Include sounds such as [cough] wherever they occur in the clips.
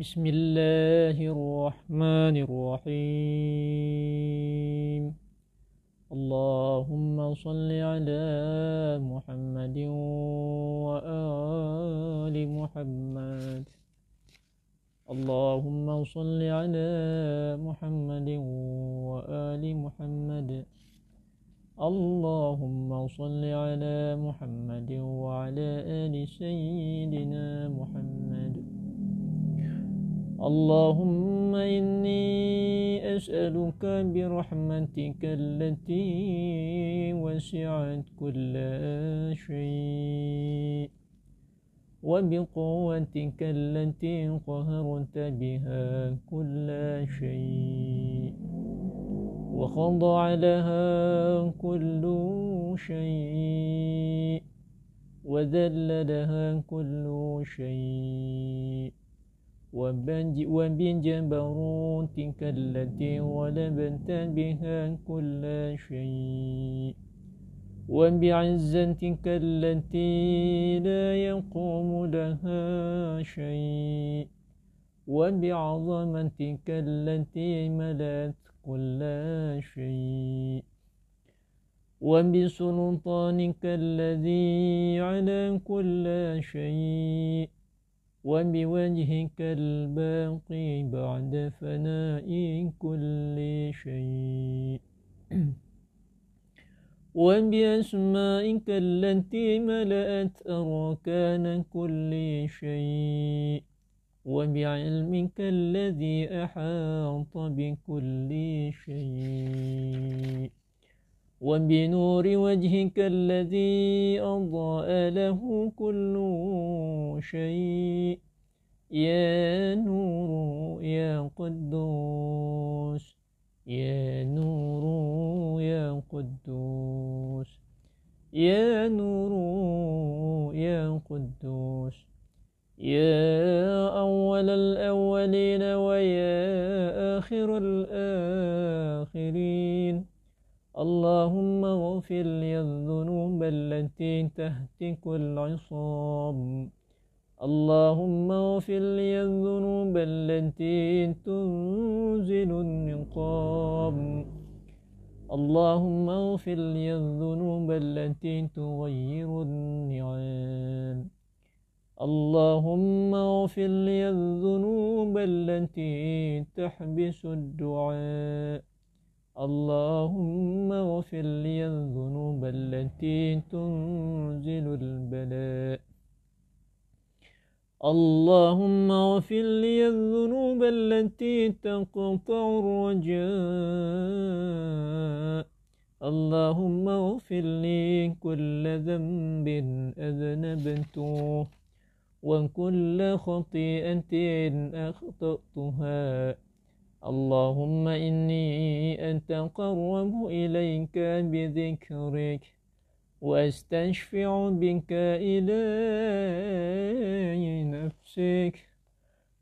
بسم الله الرحمن الرحيم. اللهم صل على محمد وآل محمد. اللهم صل على محمد وآل محمد. اللهم صل على محمد وعلى آل سيدنا محمد. اللهم إني أسألك برحمتك التي وسعت كل شيء وبقوتك التي قهرت بها كل شيء وخضع لها كل شيء وذل لها كل شيء وبجبروتك التي غلبت بها كل شيء. وبعزتك التي لا يقوم لها شيء. وبعظمتك التي ملأت كل شيء. وبسلطانك الذي على كل شيء. وبوجهك الباقي بعد فناء كل شيء. وبأسمائك التي ملأت أركان كل شيء. وبعلمك الذي أحاط بكل شيء. وبنور وجهك الذي أضاء له كل شيء. يا نور يا قدوس يا نور يا قدوس يا نور يا قدوس. يا أول الأولين ويا آخر الآخرين. اللهم اغفر لي الذنوب التي تهتك العصام. اللهم اغفر لي الذنوب التي تنزل النقام. اللهم اغفر لي الذنوب التي تغير النعام. اللهم اغفر لي الذنوب التي تحبس الدعاء. اللهم اغفر لي الذنوب التي تنزل البلاء. اللهم اغفر لي الذنوب التي تقطع الرجاء. اللهم اغفر لي كل ذنب أذنبته وكل خطيئة أخطأتها. اللهم إني أتقرب إليك بذكرك وأستشفع بك إلي نفسك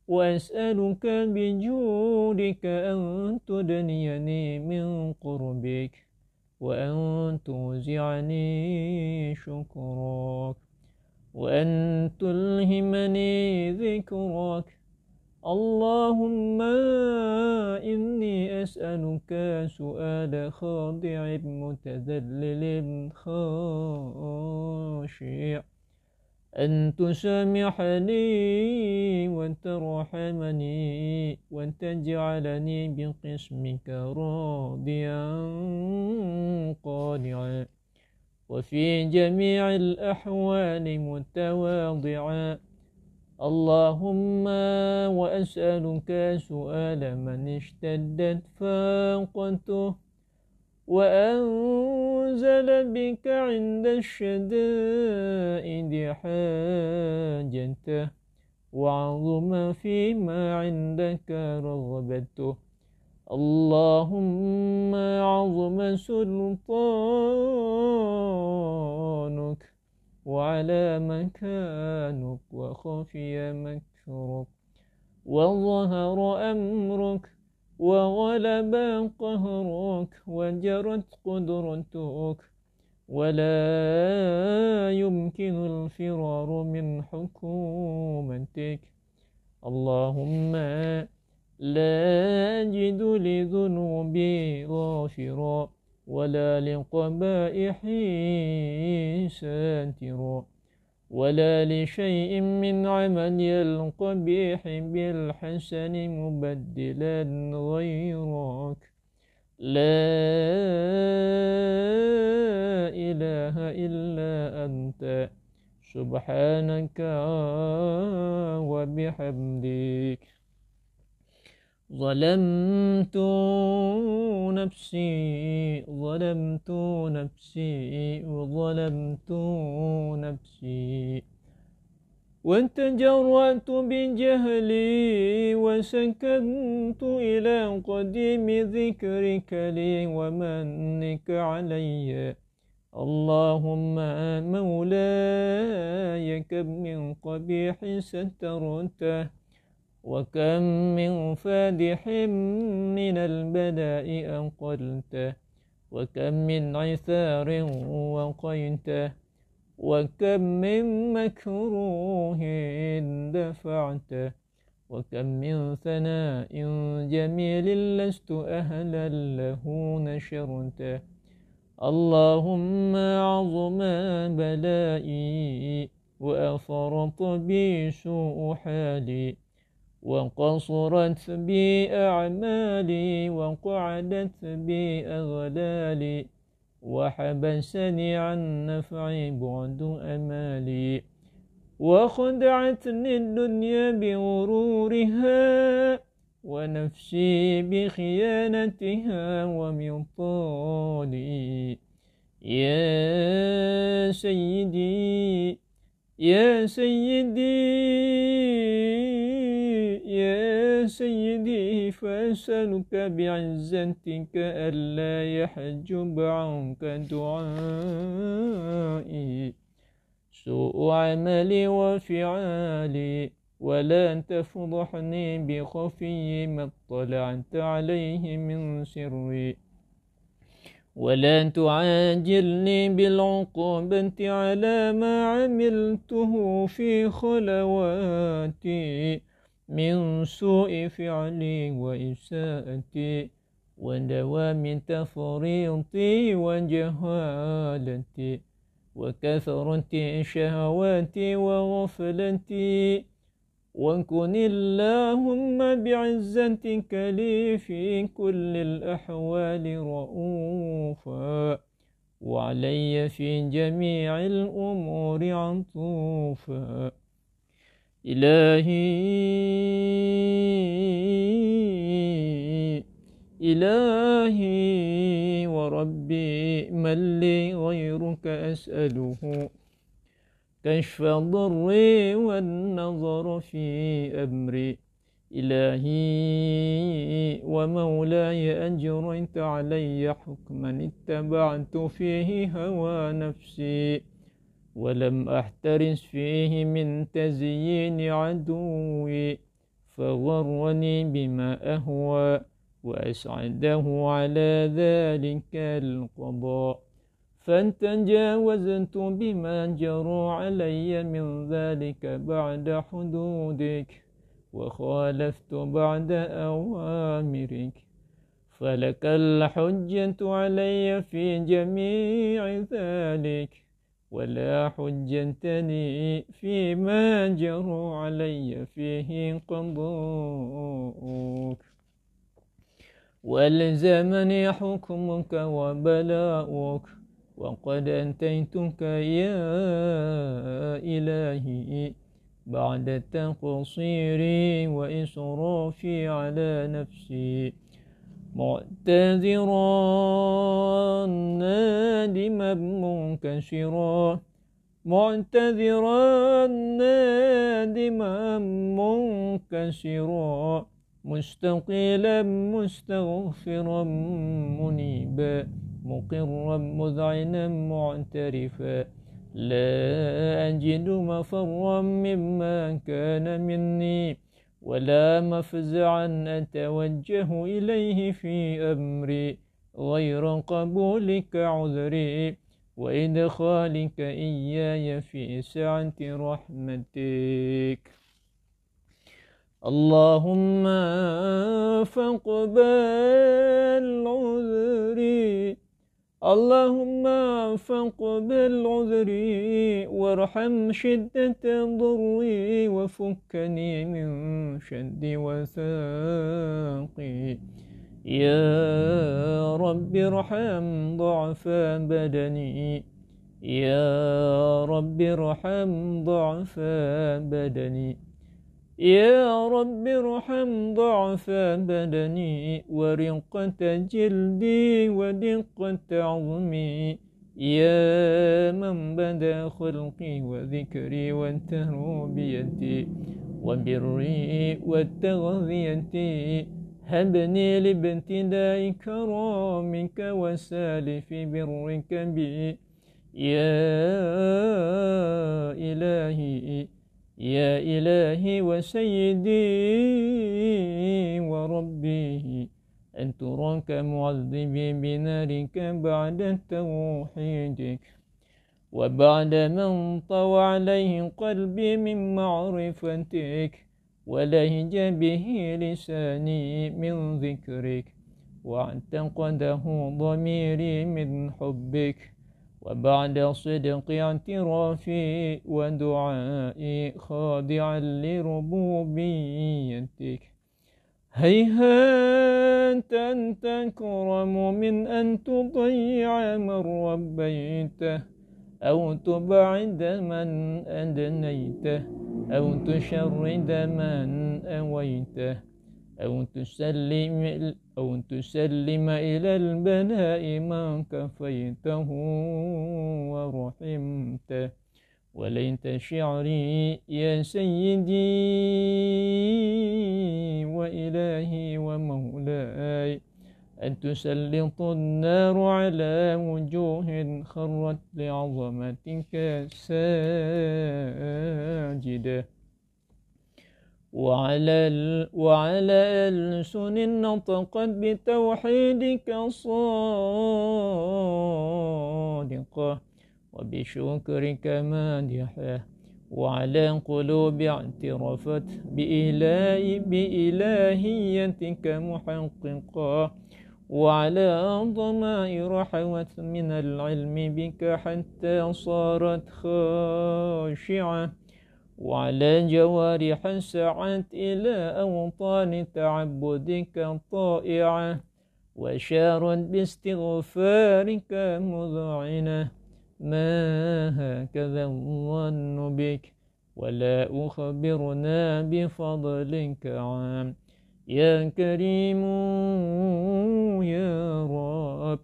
وأسألك بجودك أن تدنيني من قربك وأن توزعني شكرك وأن تلهمني ذكرك اللهم إني أسألك سؤال خاضع متذلل خاشع. أن تسامحني وترحمني وتجعلني بقسمك راضيا قانعا. وفي جميع الأحوال متواضعا. اللهم وأسألك سؤال من اشتدت فاقته وأنزل بك عند الشدائد حاجته وعظم فيما عندك رغبته. اللهم عظم سلطانك وعلى مكانك وخفي مكرك وظهر أمرك وغلب قهرك وجرت قدرتك. ولا يمكن الفرار من حكومتك. اللهم لا أجد لذنوبي غافرا. ولا لقبائحي ساترا ولا لشيء من عملي القبيح بالحسن مبدلا غيرك. لا إله إلا أنت سبحانك وبحمدك. ظلمت نفسي ظلمت نفسي وظلمت نفسي. وتجرأت بجهلي وسكنت إلى قديم ذكرك لي ومنك علي. اللهم مولاي كم من قبيح سترته. وكم من فادح من البلاء أنقلته وكم من عثار وقيته وكم من مكروه دفعته وكم من ثناء جميل لست أهلا له نشرته اللهم عظم بلائي وأفرط بي سوء حالي. وقصرت بي أعمالي وقعدت بي أغلالي وحبسني عن نفعي بعد أمالي وخدعتني الدنيا بغرورها ونفسي بخيانتها ومن طالي. يا سيدي يا سيدي يا سيدي فأسألك بعزتك ألا يحجب عنك دعائي. سوء عملي وفعالي ولا تفضحني بخفي ما اطلعت عليه من سري. ولا تعاجلني بالعقوبة على ما عملته في خلواتي. من سوء فعلي وإساءتي ودوام تفريطي وجهالتي وكثرة شهواتي وغفلتي وكن اللهم بعزتك لي في كل الأحوال رؤوفا وعلي في جميع الأمور عطوفا. إلهي إلهي وربي من لي غيرك أسأله. كشف ضري والنظر في أمري. إلهي ومولاي أجريت علي حكما اتبعت فيه هوى نفسي. ولم أحترس فيه من تزيين عدوي فغرني بما أهوى وأسعده على ذلك القضاء. فتجاوزت بما جرى علي من ذلك بعد حدودك وخالفت بعد أوامرك. فلك الحجة علي في جميع ذلك. ولا حجتني فيما جرى علي فيه قضاءك والزمني حكمك وبلاؤك وقد أنتيتك يا إلهي بعد تقصيري وإسرافي على نفسي. معتذرا نادما منكسرا معتذرا نادما منكسرا مستقيلا مستغفرا منيبا مقرا مذعنا معترفا. لا أجد مفرا مما كان مني. ولا مفزعا أتوجه إليه في أمري غير قبولك عذري وإدخالك إياي في سعة رحمتك. اللهم فاقبل عذري اللهم فاقبل عذري وارحم شدة ضري وفكني من شد وثاقي. يا رب ارحم ضعف بدني. يا رب ارحم ضعف بدني. يا رب ارحم ضعف بدني ورقة جلدي ودقة عظمي. يا من بدا خلقي وذكري والتربية وبري والتغذية هبني لابتداء كرامك وسالف برك بي. يا إلهي يا إلهي وسيدي وربي أن تراك معذبي بنارك بعد توحيدك وبعد من طوى عليه قلبي من معرفتك ولهج به لساني من ذكرك وأعتقده ضميري من حبك. وبعد صدق اعترافي ودعائي خاضعا لربوبيتك. هيهات أن تكرم من أن تضيع من ربيته أو تبعد من أدنيته أو تشرد من أويته أو تسلم أو تسلم إلى البلاء ما كفيته ورحمته. وليت شعري يا سيدي وإلهي ومولاي أن تسلط النار على وجوه خرت لعظمتك ساجدة. وعلى. وعلى ألسن نطقت بتوحيدك صادقة وبشكرك مادحة وعلى قلوب اعترفت بإله بإلهيتك محققة وعلى ضمائر حوت من العلم بك حتى صارت خاشعة وعلى جوارح سعت إلى أوطان تعبدك طائعة وشارت باستغفارك مذعنة. ما هكذا الظن بك ولا أخبرنا بفضلك عام. يا كريم يا رب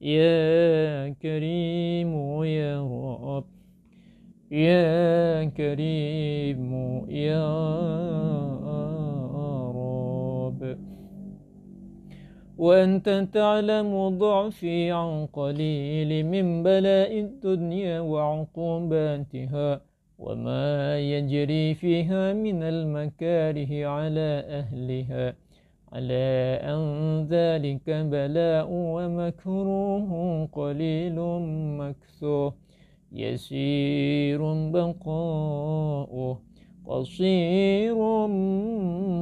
يا كريم يا رب. يا كريم يا رب. وأنت تعلم ضعفي عن قليل من بلاء الدنيا وعقوباتها وما يجري فيها من المكاره على أهلها. على أن ذلك بلاء ومكروه قليل مكثوه يسير بقاؤه قصير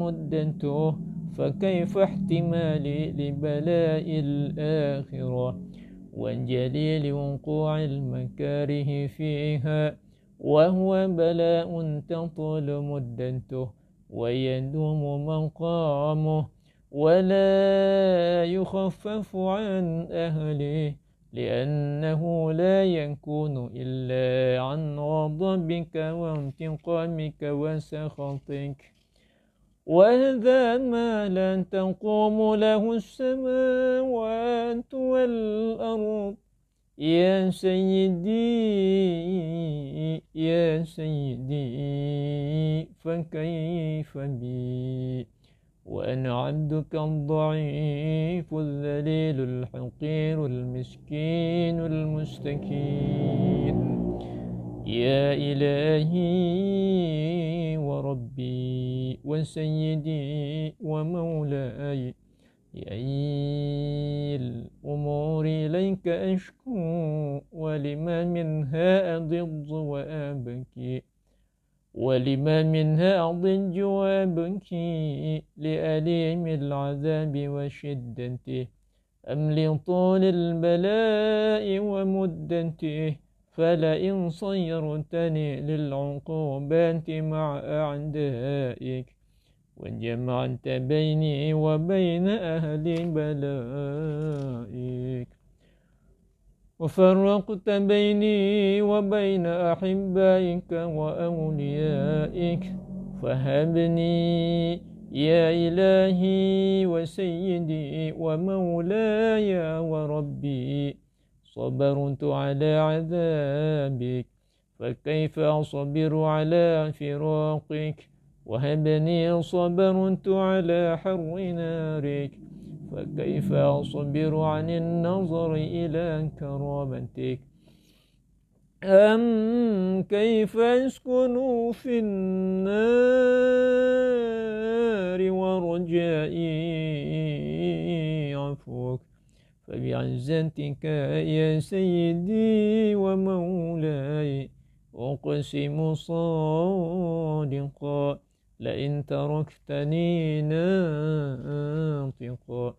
مدته فكيف احتمالي لبلاء الآخرة؟ وجليل وقوع المكاره فيها وهو بلاء تطول مدته ويدوم مقامه ولا يخفف عن أهله. لأنه لا يكون إلا عن غضبك وانتقامك وسخطك. وهذا ما لن تقوم له السماوات والأرض يا سيدي يا سيدي فكيف بي؟ وأنا عبدك الضعيف الذليل الحقير المسكين المستكين. يا إلهي وربي وسيدي ومولاي يا الأمور إليك أشكو ولما منها أضض وأبكي. ولما منها ضج وابكي لأليم العذاب وشدته. أم لطول البلاء ومدته. فلئن صيرتني للعقوبات مع أعدائك. وجمعت بيني وبين أهل بلائك. وفرقت بيني وبين أحبائك وأوليائك. فهبني يا إلهي وسيدي ومولاي وربي. صبرت على عذابك فكيف أصبر على فراقك؟ وهبني صبرت على حر نارك. فكيف أصبر عن النظر إلى كرامتك؟ أم كيف أسكن في النار ورجائي عفوك؟ فبعزتك يا سيدي ومولاي أقسم صادقا لئن تركتني ناطقا.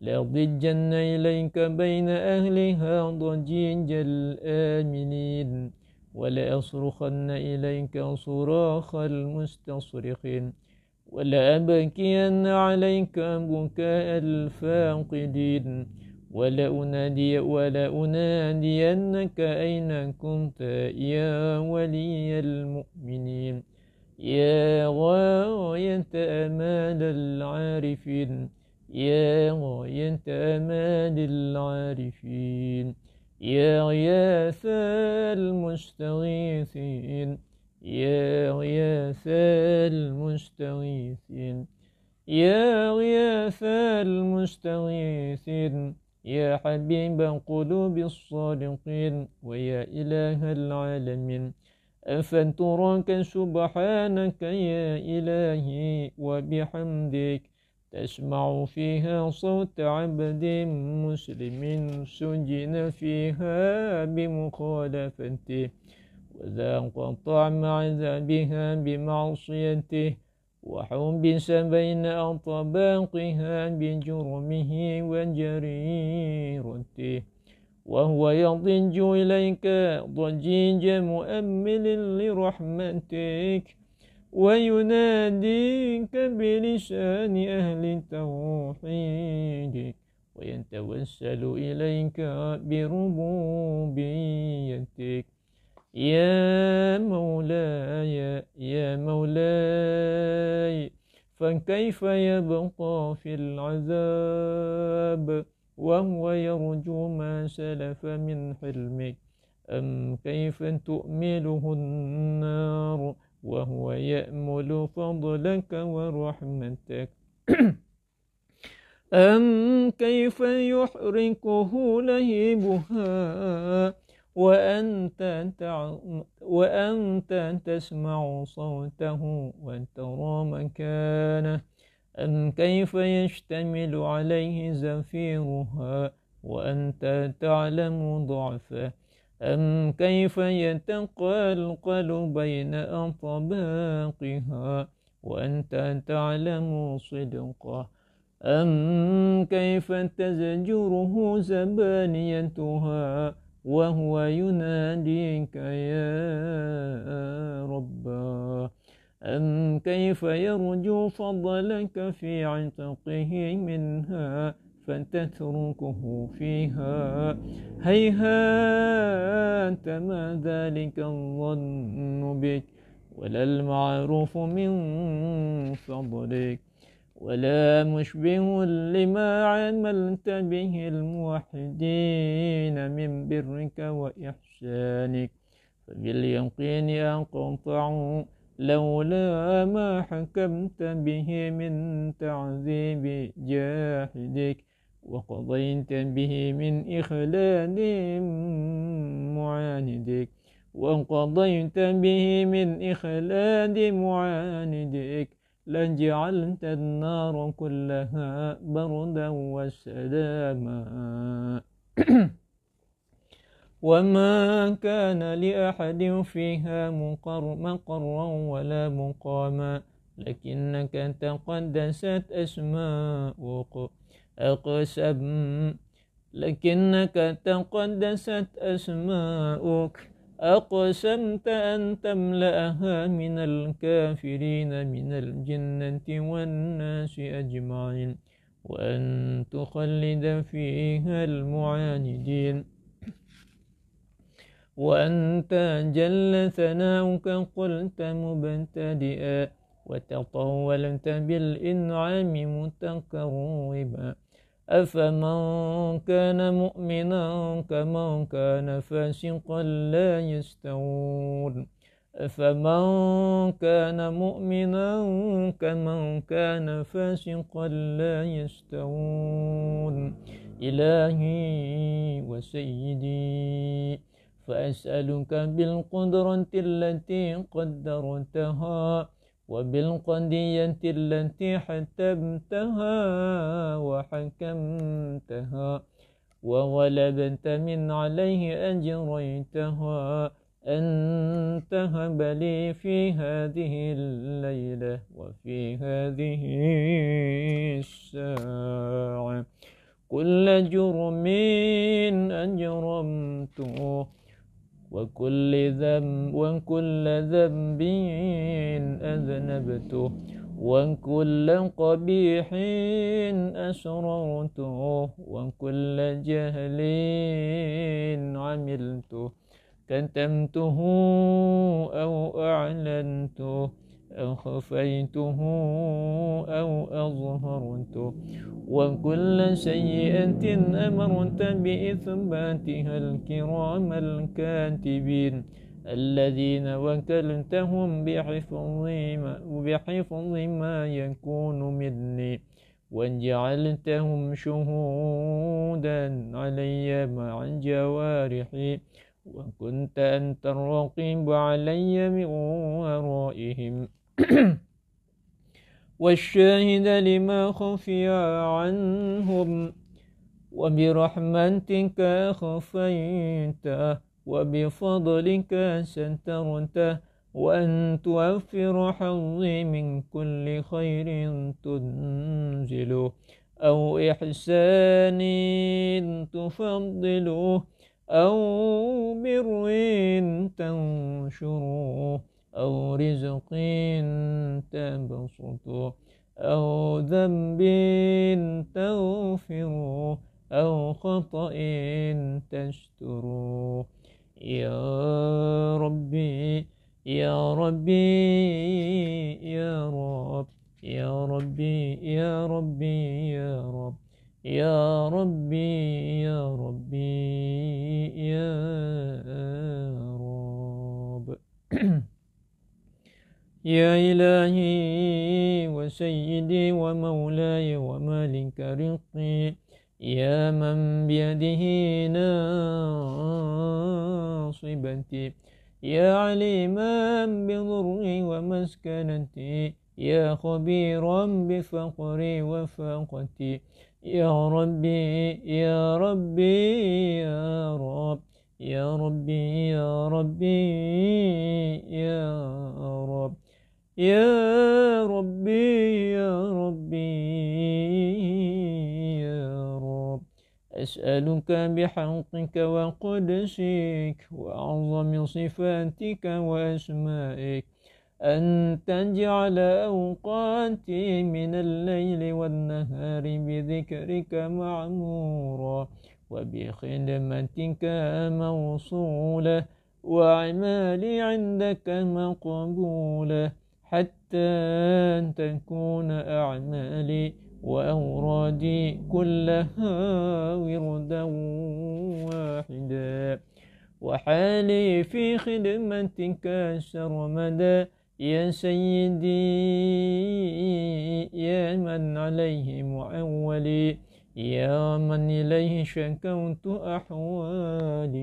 لأضجن إليك بين أهلها ضجيج الآمنين ولأصرخن إليك صراخ المستصرخين ولأبكين عليك بكاء الفاقدين. ولأنادي ولأنادينك أين كنت يا ولي المؤمنين؟ يا غاية أمال العارفين. يا غاية أمال العارفين يا غياث المستغيثين يا غياث المستغيثين يا غياث المستغيثين يا حبيب قلوب الصادقين ويا إله العالمين. أفتراك سبحانك يا إلهي؟ وبحمدك تسمع فيها صوت عبد مسلم سجن فيها بمخالفته وذاق طعم عذابها بمعصيته وحبس بين أطباقها بجرمه وجريرته. وهو يضج إليك ضجيج مؤمل لرحمتك. ويناديك بلسان أهل توحيدك ويتوسل إليك بربوبيتك. يا مولاي يا مولاي فكيف يبقى في العذاب وهو يرجو ما سلف من حلمك؟ أم كيف تؤمله النار؟ وهو يأمل فضلك ورحمتك. [clears throat] أم كيف يحرقه لهيبها؟ وأنت, وأنت تسمع صوته وترى مكانه. أم كيف يشتمل عليه زفيرها؟ وأنت تعلم ضعفه. أم كيف يتقلقل بين أطباقها؟ وأنت تعلم صدقه. أم كيف تزجره زبانيتها؟ وهو يناديك يا رباه أم كيف يرجو فضلك في عتقه منها؟ فتتركه فيها هيهات ما ذلك الظن بك ولا المعروف من فضلك ولا مشبه لما عملت به الموحدين من برك وإحسانك فباليقين أقطعوا لولا ما حكمت به من تعذيب جاحدك وقضيت به من إخلال معاندك وقضيت به من إخلال معاندك. لجعلت النار كلها بردا وسلاما. [clears throat] وما كان لأحد فيها مقر مقرا ولا مقاما لكنك تقدست أسماؤك. أقسم لكنك تقدست أسماؤك. أقسمت أن تملأها من الكافرين من الجنة والناس أجمعين وأن تخلد فيها المعاندين. وأنت جل ثناؤك قلت مبتدئا وتطولت بالإنعام متقربا. أفمن كان مؤمنا كمن كان فاسقا لا يستوون. أفمن كان مؤمنا كمن كان فاسقا لا يستوون. إلهي وسيدي فأسألك بالقدرة التي قدرتها. وبالقضية التي حتمتها وحكمتها وغلبت من عليه أجريتها أن تهب لي في هذه الليلة وفي هذه الساعة. كل جرم أجرمته وكل ذنب وكل ذنب أذنبته وكل قبيح أسررته وكل جهل عملته كتمته أو أعلنته أو خفيته أو أظهرته وكل سيئة أمرت بإثباتها الكرام الكاتبين الذين وكلتهم بحفظ ما, بحفظ ما يكون مني وجعلتهم شهودا علي مع جوارحي وكنت أنت الرقيب علي من ورائهم [clears throat] والشاهد لما خفي عنهم وبرحمتك خفيته وبفضلك سترته وأن توفر حظي من كل خير تنزله أو إحسان تفضله أو بر تنشره أو رزق تبسطه أو ذنب تغفره أو خطأ تستره يا ربي يا ربي يا رب يا ربي يا ربي يا رب يا ربي يا ربي يا رب. [clears throat] يا إلهي وسيدي ومولاي ومالك رقي يا من بيده ناصبتي يا عليما بضري ومسكنتي يا خبيرا بفقري وفاقتي يا ربي يا ربي يا رب يا ربي يا ربي يا رب. يا ربي يا ربي يا رب. أسألك بحقك وقدسك وأعظم صفاتك وأسمائك أن تجعل أوقاتي من الليل والنهار بذكرك معمورا وبخدمتك موصولة وأعمالي عندك مقبولة. حتى تكون أعمالي وأورادي كلها وردا واحدا. وحالي في خدمتك سرمدا يا سيدي يا من عليه معولي يا من إليه شكوت أحوالي.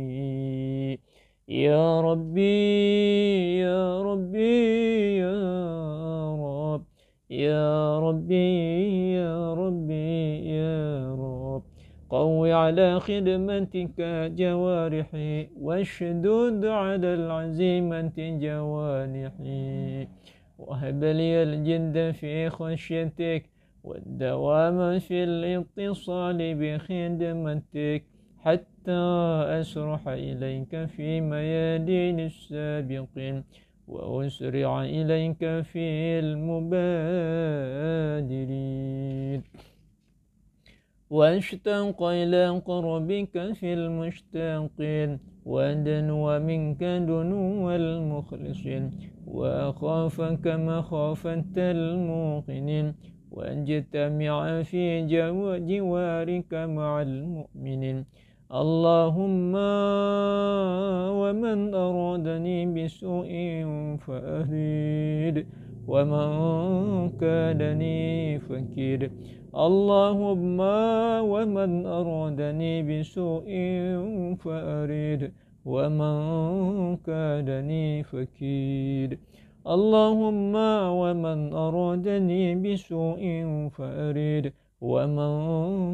يا ربي يا ربي يا رب. يا ربي يا ربي يا رب. وقو على خدمتك جوارحي واشدد على العزيمة جوانحي. وهب لي الجد في خشيتك والدوام في الاتصال بخدمتك حتى أسرح إليك في ميادين السابقين وأسرع إليك في المبادرين. واشتاق إلى قربك في المشتاقين ودنو منك دنو المخلصين. وأخافك مخافة الموقنين وأجتمع في جوارك مع المؤمنين. اللهم ومن أرادني بسوء فأريد ومن كادني فكيد. اللهم ومن أرادني بسوء فأريد ومن كادني فكيد. اللهم ومن أرادني بسوء فأريد ومن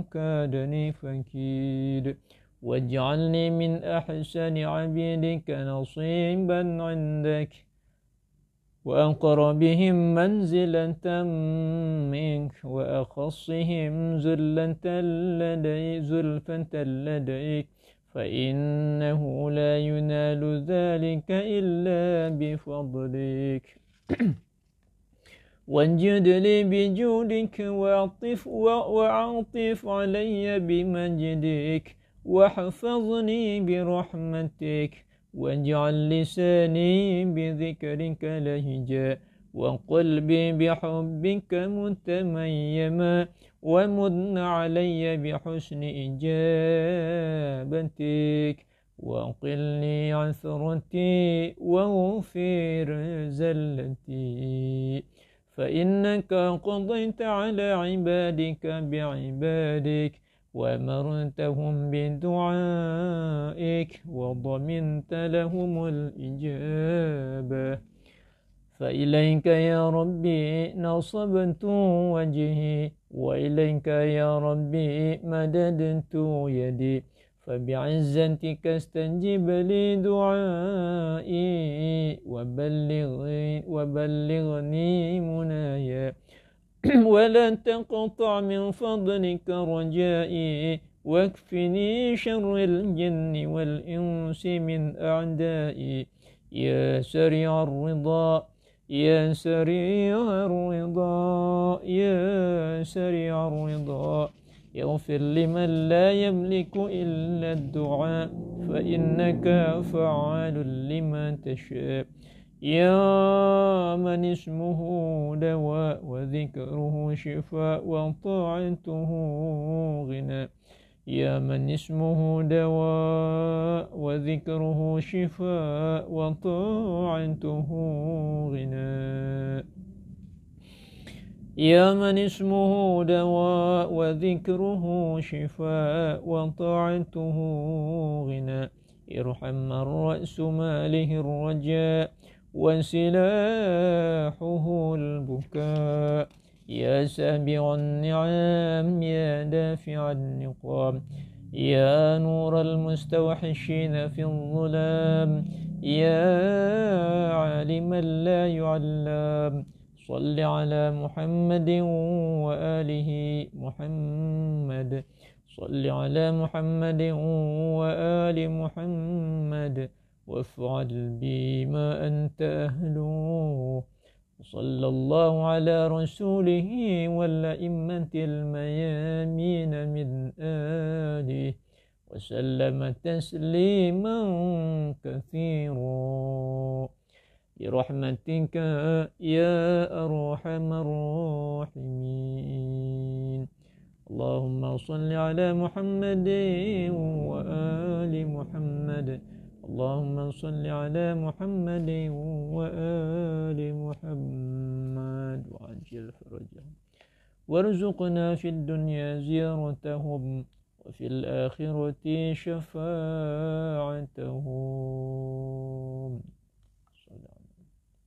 كادني فكيد. واجعلني من أحسن عبيدك نصيبا عندك وأقربهم منزلة منك وأخصهم زلة لدي زلفة لديك فإنه لا ينال ذلك إلا بفضلك. [clears throat] وانجد لي بجودك وعطف وعطف علي بمجدك. واحفظني برحمتك واجعل لساني بذكرك لهجا وقلبي بحبك متميما ومدن علي بحسن إجابتك. وقلني عثرتي واغفر زلتي فإنك قضيت على عبادك بعبادك. وأمرتهم بدعائك وضمنت لهم الإجابة فإليك يا ربي نصبت وجهي وإليك يا ربي مددت يدي فبعزتك استنجب لي دعائي وبلغني, وبلغني منايا [clears throat] ولا تقطع من فضلك رجائي واكفني شر الجن والإنس من أعدائي. يا سريع الرضا يا سريع الرضا يا سريع الرضا. يغفر لمن لا يملك إلا الدعاء فإنك فعال لما تشاء. يا من اسمه دواء وذكره شفاء وطاعته غنى. يا من اسمه دواء وذكره شفاء وطاعته غنى. يا من اسمه دواء وذكره شفاء وطاعته غنى. ارحم من رأس ماله الرجاء. وسلاحه البكاء. يا سابع النعم يا دافع النقام يا نور المستوحشين في الظلام يا عالما لا يعلم صل على محمد وآله محمد. صل على محمد وآل محمد. وافعل بي ما أنت أهله صلى الله على رسوله والأئمة الميامين من آله وسلم تسليما كثيرا. برحمتك يا أرحم الراحمين. اللهم صل على محمد وآل محمد. اللهم صل على محمد وآل محمد. وعجل فرجهم وارزقنا في الدنيا زيارتهم وفي الآخرة شفاعتهم.